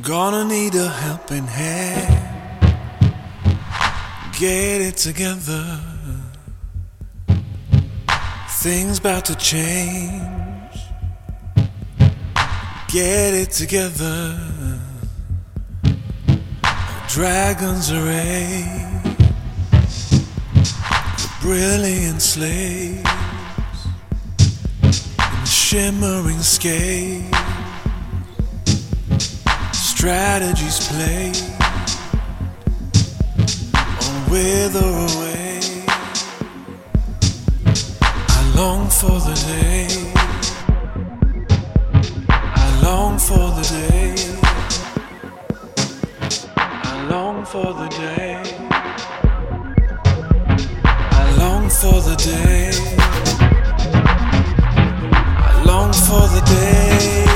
Gonna need a helping hand. Get it together. Things about to change. Get it together. Dragons array. Brilliant slaves. In shimmering scales. Strategies played. On wither away. I long for the day. I long for the day. I long for the day. I long for the day. I long for the day.